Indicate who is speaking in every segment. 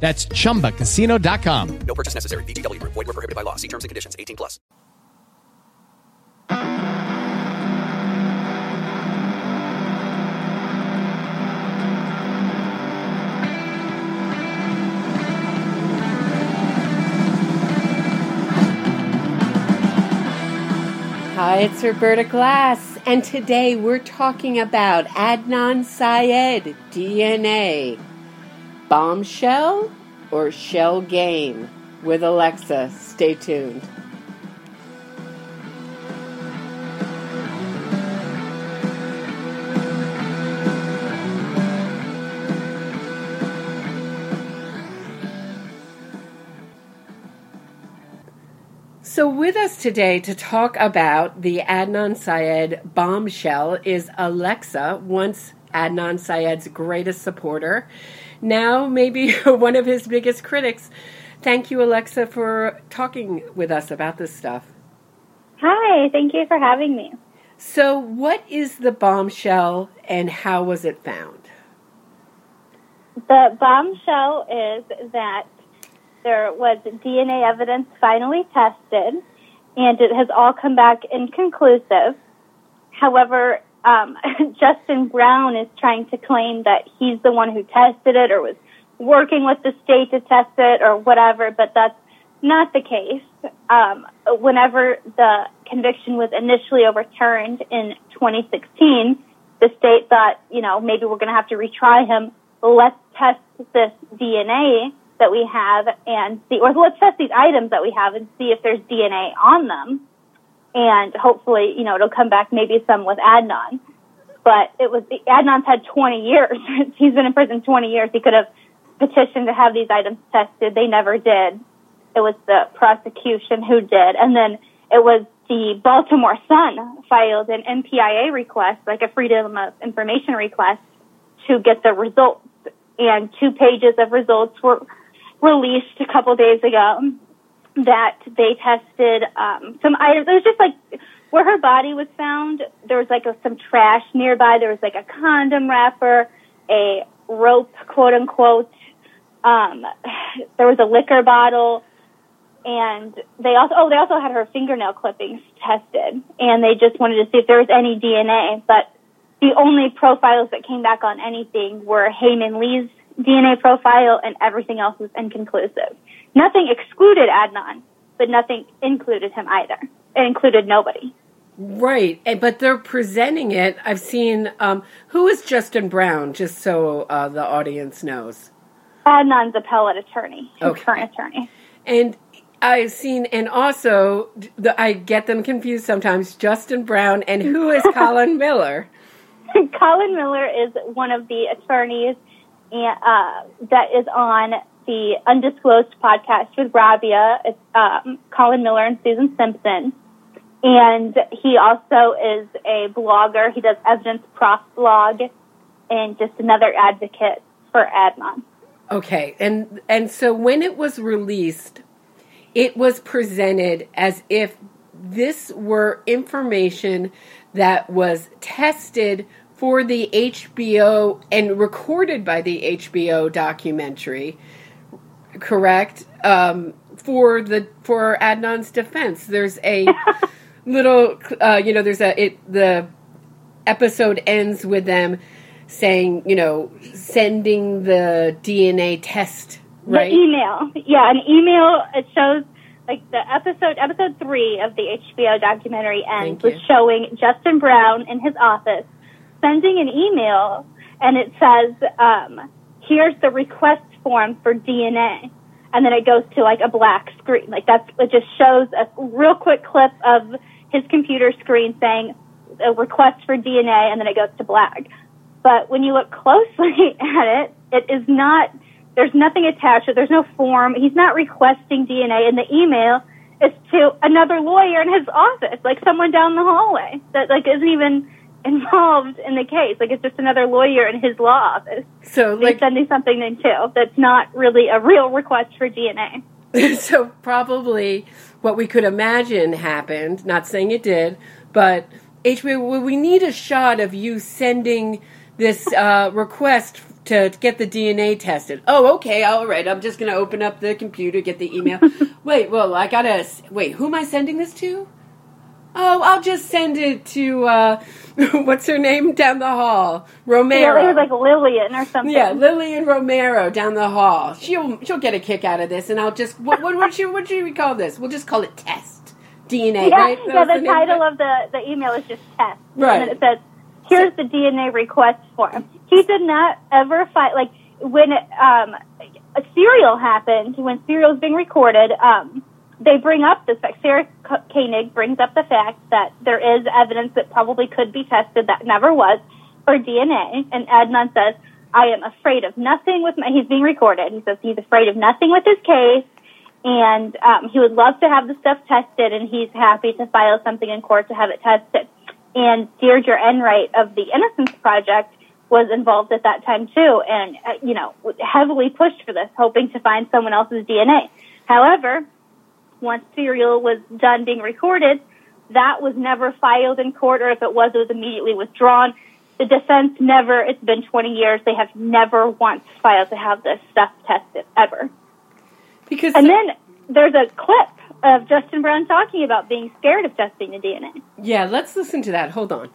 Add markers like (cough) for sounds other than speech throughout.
Speaker 1: That's chumbacasino.com.
Speaker 2: No purchase necessary. VGW Group. Void were prohibited by law. See terms and conditions. 18 plus.
Speaker 3: Hi, it's Roberta Glass, and today we're talking about Adnan Syed DNA. Bombshell or shell game? With Alexa. Stay tuned. So, with us today to talk about the Adnan Syed bombshell is Alexa, once Adnan Syed's greatest supporter, now maybe (laughs) one of his biggest critics. Thank you, Alexa, for talking with us about this stuff.
Speaker 4: Hi, thank you for having me.
Speaker 3: So, what is the bombshell and how was it found?
Speaker 4: The bombshell is that there was DNA evidence finally tested, and it has all come back inconclusive. However, um, (laughs) Justin Brown is trying to claim that he's the one who tested it or was working with the state to test it or whatever, but that's not the case. Um, whenever the conviction was initially overturned in 2016, the state thought, you know, maybe we're going to have to retry him. Let's test this DNA that we have and see, or let's test these items that we have and see if there's DNA on them. And hopefully, you know, it'll come back maybe some with Adnan. But it was, Adnan's had 20 years. (laughs) He's been in prison 20 years. He could have petitioned to have these items tested. They never did. It was the prosecution who did. And then it was the Baltimore Sun filed an MPIA request, like a Freedom of Information request, to get the results. And two pages of results were released a couple days ago that they tested um, some items. It was just like where her body was found. There was like a, some trash nearby. There was like a condom wrapper, a rope, quote unquote. Um, there was a liquor bottle, and they also oh they also had her fingernail clippings tested, and they just wanted to see if there was any DNA. But the only profiles that came back on anything were Hae Min Lee's DNA profile, and everything else was inconclusive. Nothing excluded Adnan, but nothing included him either. It included nobody.
Speaker 3: Right, but they're presenting it. I've seen um, who is Justin Brown, just so uh, the audience knows.
Speaker 4: Adnan's appellate attorney,
Speaker 3: Okay.
Speaker 4: current attorney.
Speaker 3: And I've seen, and also the, I get them confused sometimes. Justin Brown and who is (laughs) Colin Miller?
Speaker 4: Colin Miller is one of the attorneys and, uh, that is on the undisclosed podcast with Rabia. It's um, Colin Miller and Susan Simpson. And he also is a blogger. He does Evidence Prof blog and just another advocate for Adnan.
Speaker 3: Okay, and and so when it was released, it was presented as if this were information that was tested for the HBO and recorded by the HBO documentary, correct? Um, for the for Adnan's defense, there's a (laughs) little, uh, you know, there's a it the episode ends with them saying, you know, sending the DNA test, right?
Speaker 4: The email. Yeah, an email, it shows like the episode episode three of the HBO documentary ends with showing Justin Brown in his office sending an email, and it says, um, "Here's the request form for DNA." And then it goes to like a black screen. Like that's it just shows a real quick clip of his computer screen saying a request for DNA, and then it goes to black. But when you look closely (laughs) at it, it is not. There's nothing attached. There's no form. He's not requesting DNA in the email. It's to another lawyer in his office, like someone down the hallway that like isn't even involved in the case. Like it's just another lawyer in his law office.
Speaker 3: So, like,
Speaker 4: sending something in too that's not really a real request for DNA. (laughs)
Speaker 3: so probably what we could imagine happened. Not saying it did, but HBO, we need a shot of you sending this uh, (laughs) request to get the DNA tested. Oh, okay, all right. I'm just going to open up the computer, get the email. (laughs) wait, well, I gotta wait. Who am I sending this to? Oh, I'll just send it to uh, (laughs) what's her name down the hall, Romero.
Speaker 4: Yeah, it was like Lillian or something.
Speaker 3: Yeah, Lillian Romero down the hall. She'll she'll get a kick out of this, and I'll just what what what should what should we call this? We'll just call it test DNA,
Speaker 4: yeah,
Speaker 3: right?
Speaker 4: Yeah.
Speaker 3: was
Speaker 4: The title
Speaker 3: it?
Speaker 4: of the the email is just test,
Speaker 3: Right.
Speaker 4: And it says, "Here's the DNA request form." He did not ever fight like when um, a serial happened when serial was being recorded. Um, they bring up this fact. Sarah Koenig brings up the fact that there is evidence that probably could be tested that never was for DNA, and Adnan says. I am afraid of nothing with my, he's being recorded. He says he's afraid of nothing with his case and um, he would love to have the stuff tested, and he's happy to file something in court to have it tested. And Deirdre Enright of the Innocence Project was involved at that time too, and uh, you know heavily pushed for this, hoping to find someone else's DNA. However, once Serial was done being recorded, that was never filed in court, or if it was, it was immediately withdrawn. The defense never, it's been 20 years, they have never once filed to have this stuff tested, ever.
Speaker 3: because
Speaker 4: And then there's a clip of Justin Brown talking about being scared of testing the DNA.
Speaker 3: yeah, let's listen to that. Hold on.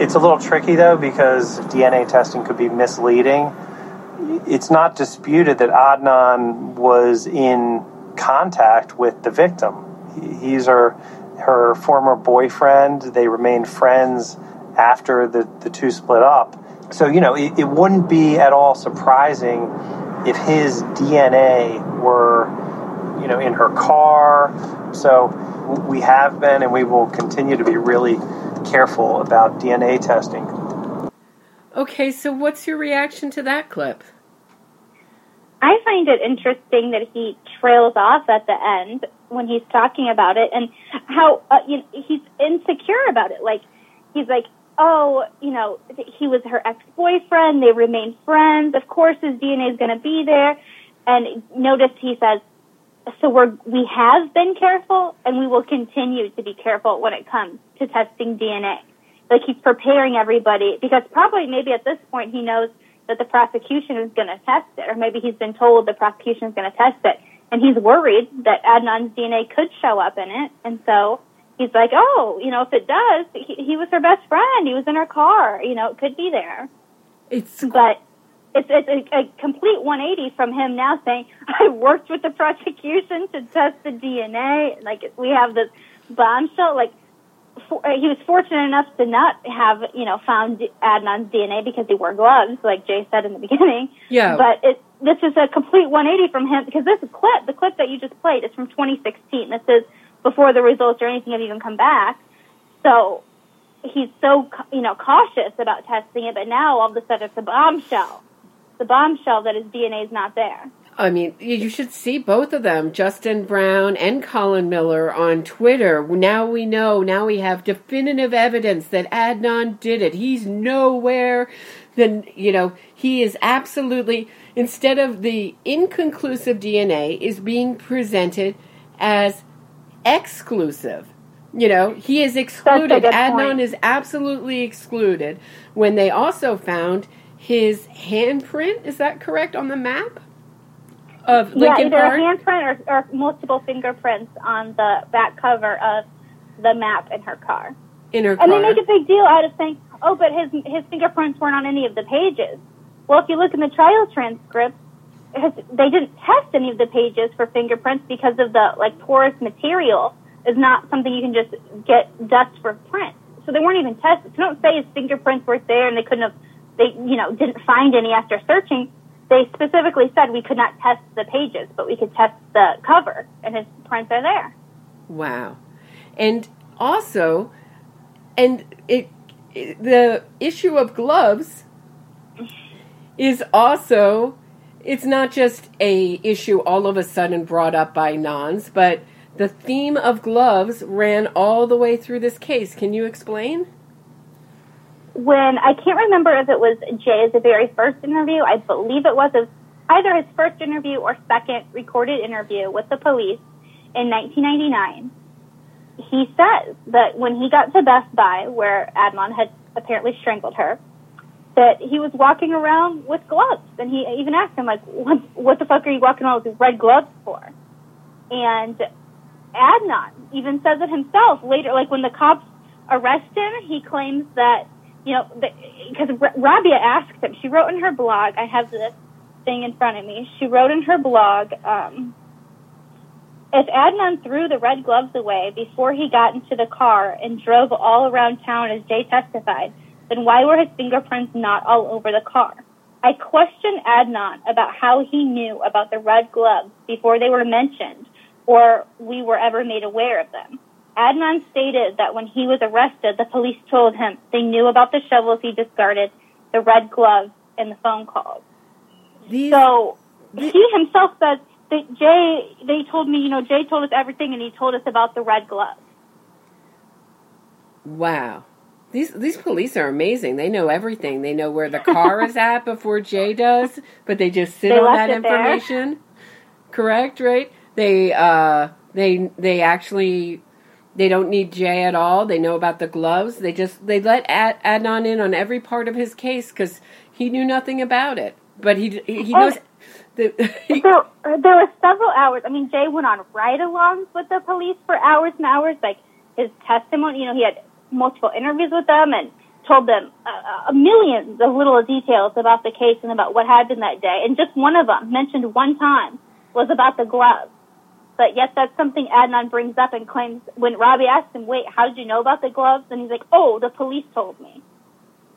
Speaker 5: It's a little tricky though because DNA testing could be misleading. It's not disputed that Adnan was in contact with the victim. He- He's her her former boyfriend. They remained friends after the, the two split up. So, you know, it, it wouldn't be at all surprising if his DNA were, you know, in her car. So we have been and we will continue to be really careful about DNA testing.
Speaker 3: Okay, so what's your reaction to that clip?
Speaker 4: I find it interesting that he trails off at the end when he's talking about it and how uh, you know, he's insecure about it. Like he's like, "Oh, you know, he was her ex-boyfriend. They remain friends. Of course, his DNA is going to be there." And notice he says, "So we're we have been careful, and we will continue to be careful when it comes to testing DNA." Like he's preparing everybody because probably maybe at this point he knows that the prosecution is going to test it, or maybe he's been told the prosecution is going to test it, and he's worried that Adnan's DNA could show up in it, and so he's like, oh, you know, if it does, he, he was her best friend, he was in her car, you know, it could be there,
Speaker 3: It's
Speaker 4: but. It's, it's a, a complete 180 from him now saying, (laughs) I worked with the prosecution to test the DNA. Like, we have this bombshell. Like, for, he was fortunate enough to not have, you know, found Adnan's DNA because he wore gloves, like Jay said in the (laughs) beginning.
Speaker 3: Yeah.
Speaker 4: But it, this is a complete 180 from him because this clip, the clip that you just played, is from 2016. This is before the results or anything have even come back. So he's so, you know, cautious about testing it, but now all of a sudden it's a bombshell. The bombshell that his DNA is not there.
Speaker 3: I mean, you should see both of them, Justin Brown and Colin Miller, on Twitter. Now we know, now we have definitive evidence that Adnan did it. He's nowhere, then, you know, he is absolutely, instead of the inconclusive DNA, is being presented as exclusive. You know, he is excluded. Adnan
Speaker 4: point.
Speaker 3: is absolutely excluded. When they also found his handprint, is that correct, on the map? Of
Speaker 4: yeah, either
Speaker 3: Park?
Speaker 4: a handprint or, or multiple fingerprints on the back cover of the map in her car.
Speaker 3: in her
Speaker 4: And
Speaker 3: car.
Speaker 4: they make a big deal out of saying, "Oh, but his his fingerprints weren't on any of the pages." Well, if you look in the trial transcript, has, they didn't test any of the pages for fingerprints because of the like porous material is not something you can just get dust for prints. So they weren't even tested. So don't say his fingerprints weren't there and they couldn't have, they, you know, didn't find any after searching. They specifically said we could not test the pages, but we could test the cover and his prints are there.
Speaker 3: Wow. And also, and it, it the issue of gloves (laughs) is also it's not just a issue all of a sudden brought up by Nons, but the theme of gloves ran all the way through this case. Can you explain?
Speaker 4: When I can't remember if it was Jay's very first interview, I believe it was either his first interview or second recorded interview with the police in 1999. He says that when he got to Best Buy, where Adnan had apparently strangled her, that he was walking around with gloves. And he even asked him, like, what, what the fuck are you walking around with these red gloves for? And Adnan even says it himself later, like when the cops arrest him, he claims that, you know, because Rabia asked him, she wrote in her blog, I have this thing in front of me, she wrote in her blog, um, if Adnan threw the red gloves away before he got into the car and drove all around town as Jay testified, then why were his fingerprints not all over the car? I questioned Adnan about how he knew about the red gloves before they were mentioned or we were ever made aware of them. Adnan stated that when he was arrested, the police told him they knew about the shovels he discarded, the red gloves, and the phone calls. These, so he himself says that Jay, they told me, you know, Jay told us everything and he told us about the red gloves.
Speaker 3: Wow. These these police are amazing. They know everything. They know where the car is at before Jay does, but they just sit
Speaker 4: they
Speaker 3: on that
Speaker 4: information.
Speaker 3: There. Correct, right? They uh they they actually they don't need Jay at all. They know about the gloves. They just they let Ad, Adnan in on every part of his case because he knew nothing about it. But he he knows.
Speaker 4: The, (laughs) he, there, there were several hours. I mean, Jay went on ride-alongs with the police for hours and hours. Like his testimony, you know, he had multiple interviews with them and told them uh, uh, millions of little details about the case and about what happened that day. And just one of them mentioned one time was about the gloves. But yet that's something Adnan brings up and claims when Rabia asked him, wait, how did you know about the gloves? And he's like, oh, the police told me.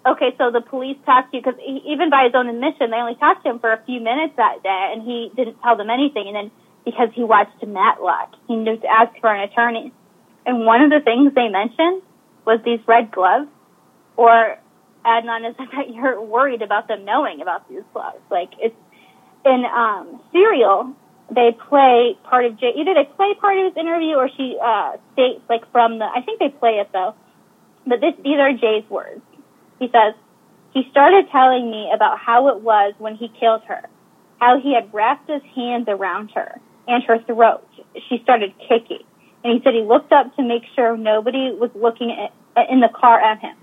Speaker 4: Okay, so the police talked to you because even by his own admission, they only talked to him for a few minutes that day and he didn't tell them anything. And then because he watched Matlock, he knew to ask for an attorney. And one of the things they mentioned was these red gloves, or Adnan is (laughs) that you're worried about them knowing about these gloves. Like it's in um, Serial, they play part of Jay. Either they play part of his interview, or she uh, states like from the. I think they play it though. But this, these are Jay's words. He says, he started telling me about how it was when he killed her, how he had wrapped his hands around her and her throat. She started kicking. And he said he looked up to make sure nobody was looking at, in the car at him.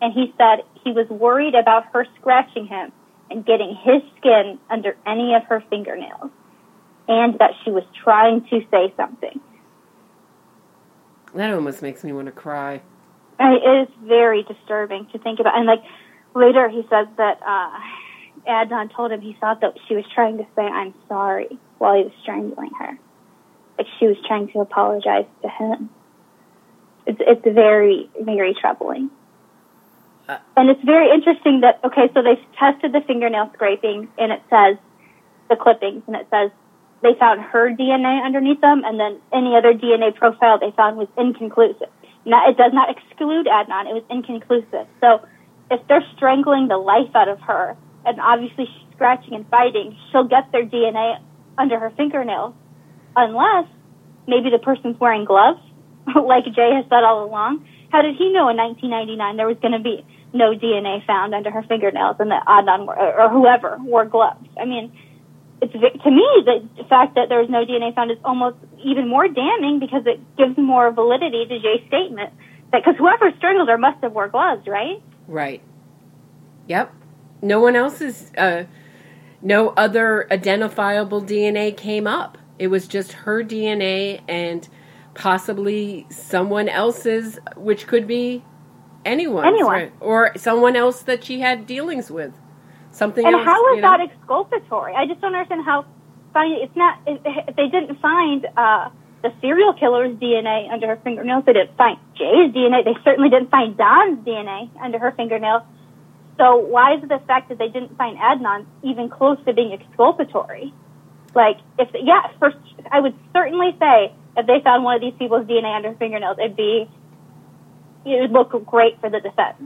Speaker 4: And he said he was worried about her scratching him and getting his skin under any of her fingernails. And that she was trying to say something.
Speaker 3: That almost makes me want to cry.
Speaker 4: It is very disturbing to think about. And like later he says that, uh, Adnan told him he thought that she was trying to say, I'm sorry, while he was strangling her like she was trying to apologize to him. It's it's very very troubling. Uh, and it's very interesting that okay, so they've tested the fingernail scraping and it says the clippings and it says they found her DNA underneath them and then any other DNA profile they found was inconclusive. Now it does not exclude Adnan, it was inconclusive. So if they're strangling the life out of her and obviously she's scratching and fighting, she'll get their DNA under her fingernails unless maybe the person's wearing gloves, (laughs) like Jay has said all along. How did he know in 1999 there was going to be no DNA found under her fingernails and that Adnan or whoever wore gloves? I mean, it's to me the fact that there's no DNA found is almost even more damning because it gives more validity to Jay's statement that because whoever strangled her must have wore gloves, right?
Speaker 3: Right. Yep. No one else's, uh, no other identifiable DNA came up. It was just her DNA and possibly someone else's, which could be anyone's,
Speaker 4: Anyone.
Speaker 3: right? or someone else that she had dealings with. Something
Speaker 4: And
Speaker 3: else.
Speaker 4: how is
Speaker 3: you know?
Speaker 4: that exculpatory? I just don't understand how. It's not. If if they didn't find uh, the serial killer's DNA under her fingernails, they didn't find Jay's DNA. They certainly didn't find Don's DNA under her fingernails. So why is it the fact that they didn't find Adnan even close to being exculpatory? Like, if yeah, first I would certainly say if they found one of these people's DNA under her fingernails, it'd be it would look great for the defense.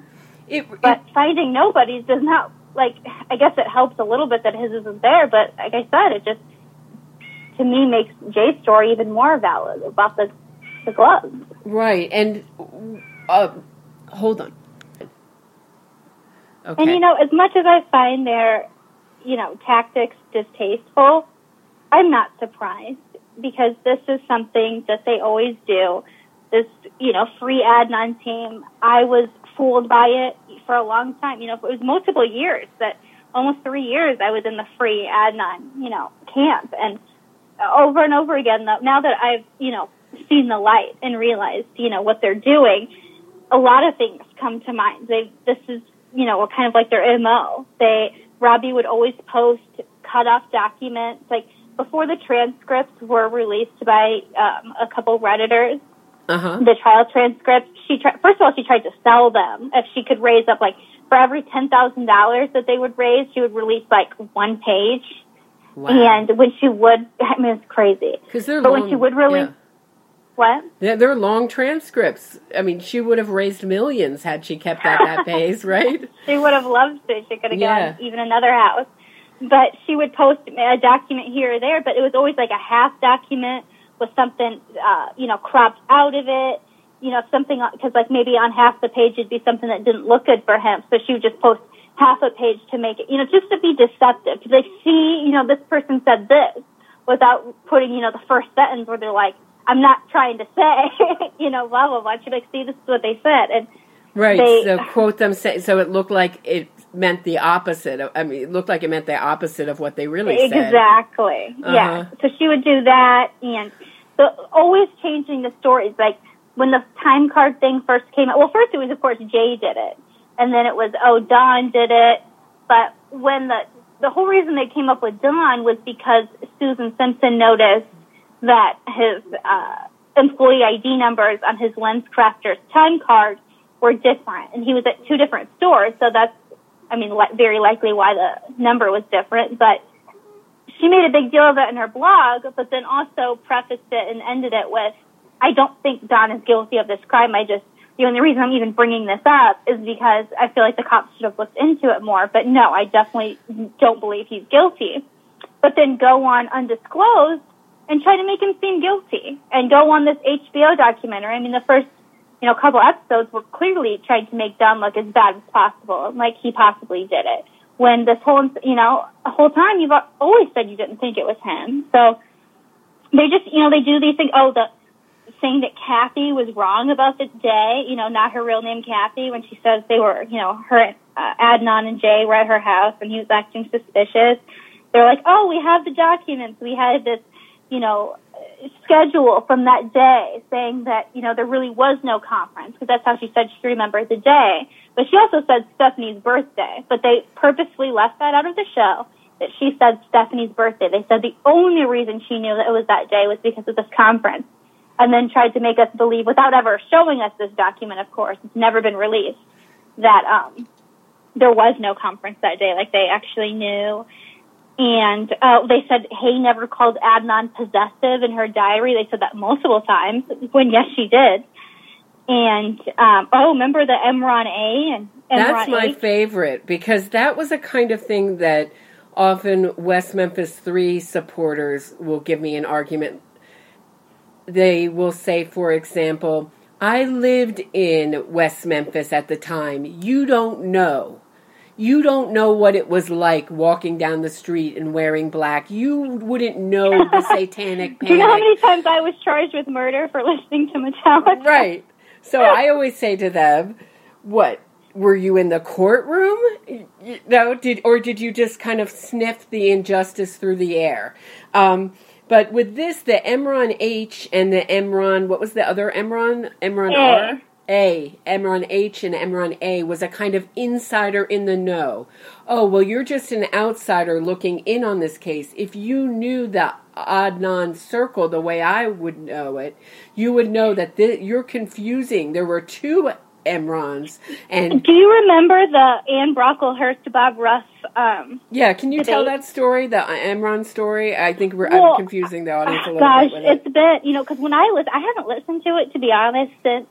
Speaker 3: It-
Speaker 4: But finding nobody's does not like. I guess it helps a little bit that his isn't there, but like I said, it just to me makes Jay's story even more valid about the the gloves.
Speaker 3: right, and uh, hold on. Okay.
Speaker 4: And you know, as much as I find their, you know, tactics distasteful, I'm not surprised because this is something that they always do. This, you know, free Adnan team, I was fooled by it for a long time. You know, it was multiple years that almost three years I was in the free Adnan, you know, camp and over and over again though, now that I've, you know, seen the light and realized, you know, what they're doing, a lot of things come to mind. They, this is, you know, kind of like their MO. They, Rabia would always post cut off documents, like before the transcripts were released by um, a couple Redditors,
Speaker 3: uh huh.
Speaker 4: the trial transcripts, she tried, first of all, she tried to sell them. If she could raise up like, for every $10,000 that they would raise, she would release like one page.
Speaker 3: Wow.
Speaker 4: And when she would, (laughs) I mean, it's crazy.
Speaker 3: Because they're
Speaker 4: but
Speaker 3: long,
Speaker 4: when she would really,
Speaker 3: yeah.
Speaker 4: what?
Speaker 3: They're, they're long transcripts. I mean, she would have raised millions had she kept at that pace, (laughs) right? (laughs)
Speaker 4: She would have loved to. She could have
Speaker 3: Yeah.
Speaker 4: gotten even another house. But she would post a document here or there, but it was always like a half document with something, uh, you know, cropped out of it. You know, something, because like maybe on half the page it'd be something that didn't look good for him. So she would just post half a page to make it, you know, just to be deceptive. Like, see, you know, this person said this without putting, you know, the first sentence where they're like, I'm not trying to say, (laughs) you know, blah, blah, blah. She'd like, see, this is what they said. And
Speaker 3: Right.
Speaker 4: They-
Speaker 3: so quote them say so it looked like it meant the opposite. Of, I mean, it looked like it meant the opposite of what they really said.
Speaker 4: Exactly.
Speaker 3: Uh-huh.
Speaker 4: Yeah. So she would do that, and the always changing the stories. Like when the time card thing first came out. Well, first it was of course Jay did it, and then it was oh Don did it. But when the the whole reason they came up with Don was because Susan Simpson noticed that his uh, employee ID numbers on his lens crafter's time card were different, and he was at two different stores. So that's, I mean, very likely why the number was different. But she made a big deal of it in her blog, but then also prefaced it and ended it with, "I don't think Don is guilty of this crime. I just." The only reason I'm even bringing this up is because I feel like the cops should have looked into it more. But no, I definitely don't believe he's guilty. But then go on undisclosed and try to make him seem guilty and go on this HBO documentary. I mean, the first, you know, a couple episodes were clearly trying to make Don look as bad as possible, like he possibly did it. When this whole, you know, whole time you've always said you didn't think it was him. So they just, you know, they do these things. Oh, the saying that Kathy was wrong about the day, you know, not her real name Kathy, when she says they were, you know, her, uh, Adnan and Jay were at her house and he was acting suspicious. They're like, oh, we have the documents. We had this, you know, schedule from that day saying that, you know, there really was no conference because that's how she said she remembered the day. But she also said Stephanie's birthday, but they purposely left that out of the show that she said Stephanie's birthday. They said the only reason she knew that it was that day was because of this conference and then tried to make us believe without ever showing us this document, of course, it's never been released, that, um, there was no conference that day. Like they actually knew. And uh, they said Hae never called Adnan possessive in her diary. They said that multiple times. When yes, she did. And um, oh, remember the Emron A and Emron
Speaker 3: That's my
Speaker 4: H?
Speaker 3: favorite because that was a kind of thing that often West Memphis 3 supporters will give me an argument. They will say, for example, I lived in West Memphis at the time. You don't know. You don't know what it was like walking down the street and wearing black. You wouldn't know the (laughs) satanic panic.
Speaker 4: Do you know how many times I was charged with murder for (laughs) listening to Metallica?
Speaker 3: Right. So I always say to them, "What were you in the courtroom? You know, did or did you just kind of sniff the injustice through the air?" Um, but with this, the Emron H and the Emron, what was the other Emron? Emron
Speaker 4: A.
Speaker 3: R. A, Emron H and Emron A was a kind of insider in the know. Oh, well, you're just an outsider looking in on this case. If you knew the Adnan circle the way I would know it, you would know that th- you're confusing. There were two Emrons. And
Speaker 4: Do you remember the Anne Brocklehurst Bob Ruff? Um,
Speaker 3: yeah, can you tell that story, the Emron story? I think we're
Speaker 4: Well,
Speaker 3: I'm confusing the audience a little
Speaker 4: gosh,
Speaker 3: bit it.
Speaker 4: it's been you know because when I was I haven't listened to it to be honest since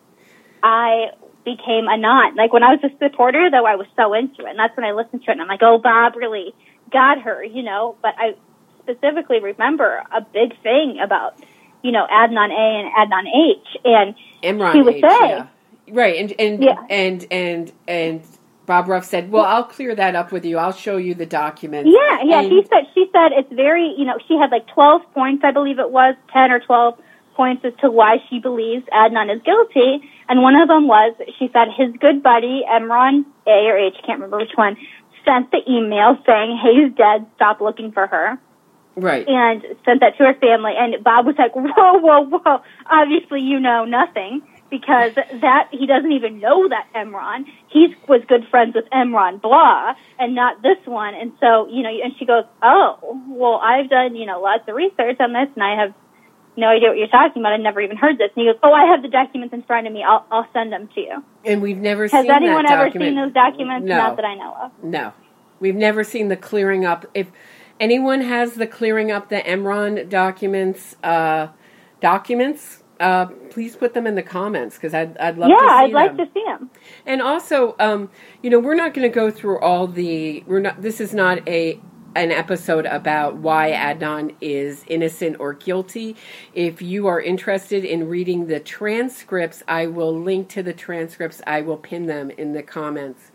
Speaker 4: I became a non. Like when I was a supporter, though, I was so into it, and that's when I listened to it, and I'm like, oh, Bob really got her, you know. But I specifically remember a big thing about you know Adnan A and Adnan H, and
Speaker 3: Emron
Speaker 4: he would
Speaker 3: H,
Speaker 4: say-
Speaker 3: yeah. Right, and and
Speaker 4: Yeah.
Speaker 3: and and and Bob Ruff said, "Well, I'll clear that up with you. I'll show you the documents."
Speaker 4: Yeah, yeah.
Speaker 3: And-
Speaker 4: She said she said it's very you know she had like twelve points I believe it was ten or twelve points as to why she believes Adnan is guilty, and one of them was she said his good buddy Emron A or H can't remember which one sent the email saying hey he's dead. Stop looking for her.
Speaker 3: Right.
Speaker 4: and sent that to her family. And Bob was like whoa whoa whoa. Obviously you know nothing because that he doesn't even know that Emron. He was good friends with Emron blah and not this one. And so you know and she goes oh well I've done you know lots of research on this and I have no idea what you're talking about I've never even heard this and he goes oh I have the documents in front of me I'll I'll send them to you
Speaker 3: And we've never
Speaker 4: has
Speaker 3: seen
Speaker 4: anyone
Speaker 3: that
Speaker 4: ever
Speaker 3: document.
Speaker 4: seen those documents
Speaker 3: No,
Speaker 4: not that I know of
Speaker 3: no, we've never seen the clearing up. If anyone has the clearing up the Emron documents, uh, documents, uh, please put them in the comments because I'd I'd love
Speaker 4: yeah
Speaker 3: to see
Speaker 4: I'd like
Speaker 3: them.
Speaker 4: to see them
Speaker 3: And also, um, you know, we're not going to go through all the. We're not. This is not a an episode about why Adnan is innocent or guilty. If you are interested in reading the transcripts, I will link to the transcripts. I will pin them in the comments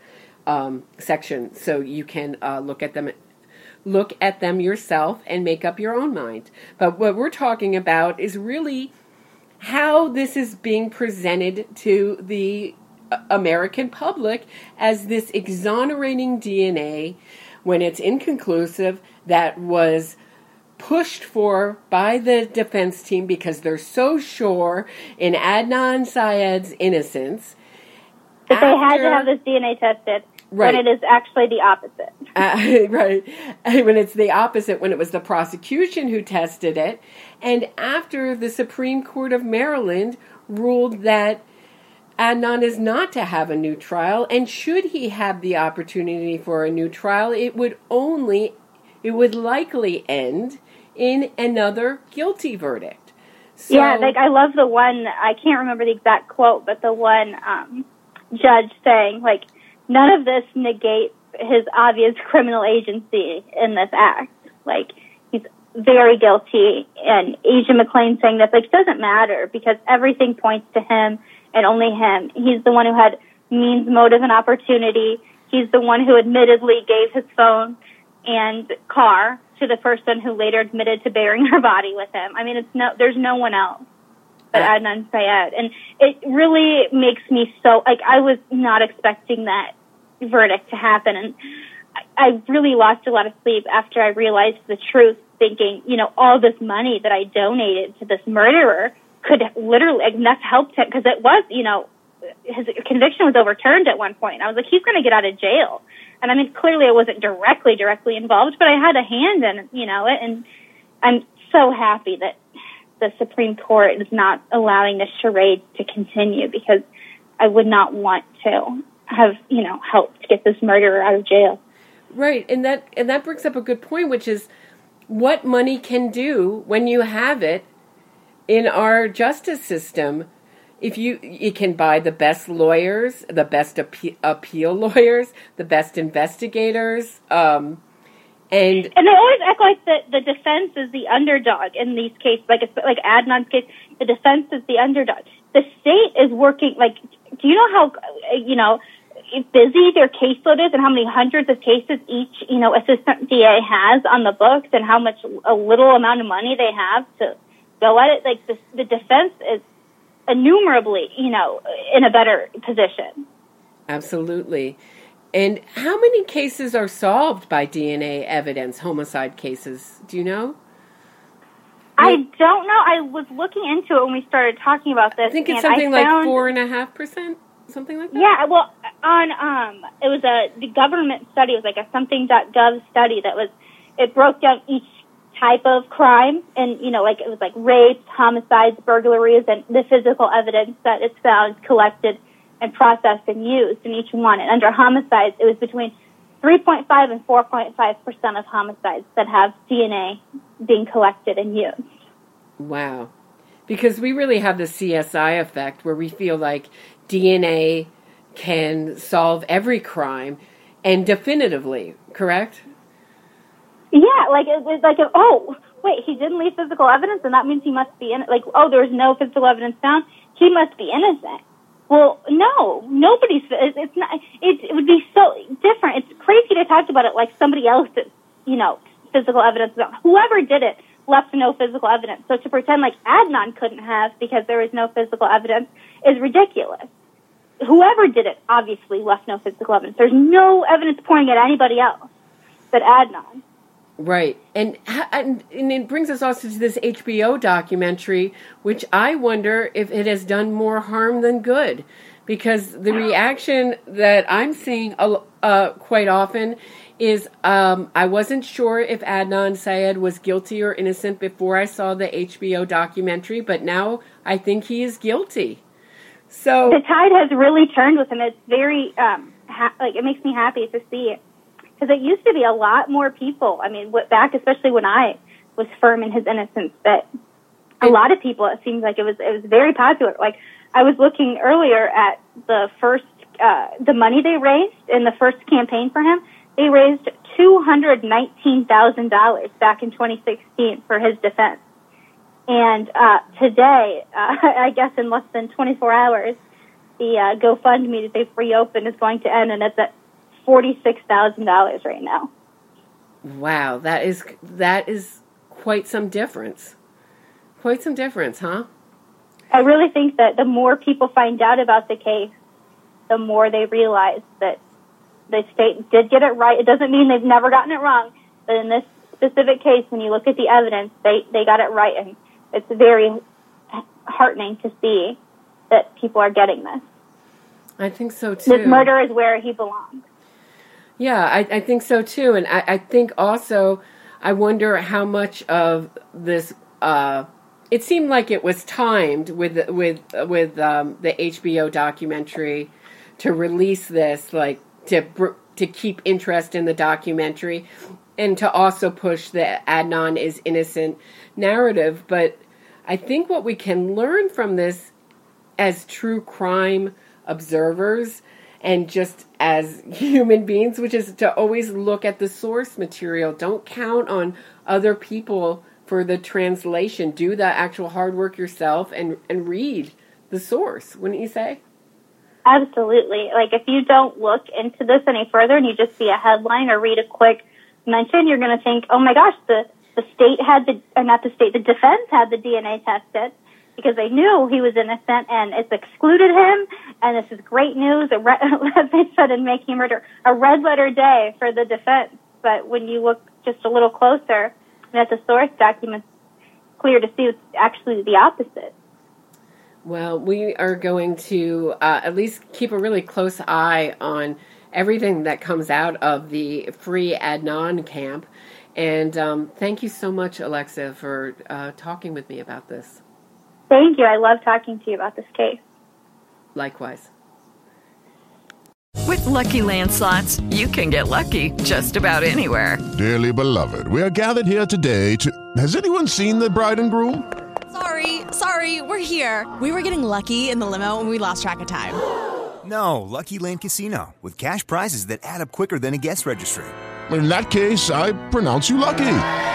Speaker 3: um, section so you can uh, look at them. Look at them yourself and make up your own mind. But what we're talking about is really how this is being presented to the uh, American public as this exonerating DNA when it's inconclusive that was pushed for by the defense team because they're so sure in Adnan Syed's innocence.
Speaker 4: But they had to have this DNA tested
Speaker 3: Right.
Speaker 4: when it is actually the opposite. (laughs)
Speaker 3: Uh, right. (laughs) When it's the opposite, when it was the prosecution who tested it. And after the Supreme Court of Maryland ruled that Adnan is not to have a new trial, and should he have the opportunity for a new trial, it would only, it would likely end in another guilty verdict. So,
Speaker 4: yeah, like I love the one. I can't remember the exact quote, but the one um, judge saying like none of this negates his obvious (laughs) criminal agency in this act. Like he's very guilty, and Asia McClain saying this like doesn't matter because everything points to him and only him. He's the one who had means, motive, and opportunity. He's the one who admittedly gave his phone and car to the person who later admitted to burying her body with him. I mean, it's no, there's no one else but
Speaker 3: Uh,
Speaker 4: Adnan Syed, and it really makes me so like I was not expecting that verdict to happen, and I, I really lost a lot of sleep after I realized the truth. Thinking, you know, all this money that I donated to this murderer could literally have helped him because it was, you know, his conviction was overturned at one point. I was like, he's going to get out of jail. And I mean, clearly I wasn't directly, directly involved, but I had a hand in, you know, it. And I'm so happy that the Supreme Court is not allowing this charade to continue because I would not want to have, you know, helped get this murderer out of jail.
Speaker 3: Right, and that and that brings up a good point, which is what money can do when you have it in our justice system. If you you can buy the best lawyers, the best appe- appeal lawyers, the best investigators, um, and
Speaker 4: And they always act like the the defense is the underdog in these cases. Like it's like Adnan's case, the defense is the underdog. The state is working. Like, do you know how you know busy their caseload is, and how many hundreds of cases each you know assistant DA has on the books, and how much a little amount of money they have to go at it. Like the the defense is innumerably you know in a better position.
Speaker 3: absolutely. And how many cases are solved by DNA evidence, homicide cases? Do you know?
Speaker 4: I don't know. I was looking into it when we started talking about this.
Speaker 3: I think it's something
Speaker 4: I
Speaker 3: like four and a half percent, something like that.
Speaker 4: Yeah, well, on um, it was a the government study. It was like a something.gov study that was it broke down each type of crime, and you know, like it was like rapes, homicides, burglaries, and the physical evidence that is found, collected, and processed and used in each one. And under homicides, it was between 3.5 and 4.5 percent of homicides that have DNA being collected and used.
Speaker 3: Wow. Because we really have the CSI effect where we feel like DNA can solve every crime and definitively, correct?
Speaker 4: Yeah, like it, it's like oh wait, he didn't leave physical evidence, and that means he must be in. Like oh, there was no physical evidence found. He must be innocent. Well, no, nobody's. It's, it's not. It, it would be so different. It's crazy to talk about it like somebody else's, you know, physical evidence. Whoever did it left no physical evidence. So to pretend like Adnan couldn't have because there was no physical evidence is ridiculous. Whoever did it obviously left no physical evidence. There's no evidence pointing at anybody else but Adnan.
Speaker 3: Right. And, and it brings us also to this HBO documentary, which I wonder if it has done more harm than good. Because the reaction that I'm seeing uh, quite often is um, I wasn't sure if Adnan Syed was guilty or innocent before I saw the HBO documentary, but now I think he is guilty. So
Speaker 4: the tide has really turned with him. It's very um, ha- like it makes me happy to see it because it used to be a lot more people. I mean, back especially when I was firm in his innocence, that a lot of people it seems like it was it was very popular. Like I was looking earlier at the first uh, the money they raised in the first campaign for him they raised $219,000 back in 2016 for his defense. And uh, today, uh, (laughs) I guess in less than 24 hours, the uh, GoFundMe that they've reopened is going to end, and it's at $46,000 right now.
Speaker 3: Wow, that is that is quite some difference. Quite some difference, huh?
Speaker 4: I really think that the more people find out about the case, the more they realize that the state did get it right. It doesn't mean they've never gotten it wrong, but in this specific case, when you look at the evidence, they they got it right, and it's very heartening to see that people are getting this.
Speaker 3: I think so too.
Speaker 4: This murder is where he belongs.
Speaker 3: Yeah, I, I think so too, and I, I, think also, I wonder how much of this. Uh, it seemed like it was timed with with with um, the HBO documentary to release this like to to keep interest in the documentary and to also push the Adnan is innocent narrative. But I think what we can learn from this as true crime observers and just as human beings, which is to always look at the source material. Don't count on other people for the translation. Do the actual hard work yourself and, and read the source, wouldn't you say?
Speaker 4: Absolutely. Like if you don't look into this any further and you just see a headline or read a quick mention, you're going to think, oh my gosh, the, the state had the, not the state, the defense had the DNA tested because they knew he was innocent and it's excluded him. And this is great news, re- (laughs) they said in Making Murder, a red letter day for the defense. But when you look just a little closer at the source documents, clear to see it's actually the opposite.
Speaker 3: Well, we are going to uh, at least keep a really close eye on everything that comes out of the free Adnan camp. And um, thank you so much, Alexa, for uh, talking with me about this.
Speaker 4: Thank you. I love talking to you about this case.
Speaker 3: Likewise.
Speaker 6: With LuckyLand Slots, you can get lucky just about anywhere.
Speaker 7: Dearly beloved, we are gathered here today to. Has anyone seen the bride and groom?
Speaker 8: Sorry, sorry, we're here. We were getting lucky in the limo and we lost track of time.
Speaker 9: No, Lucky Land Casino, with cash prizes that add up quicker than a guest registry.
Speaker 7: In that case, I pronounce you lucky.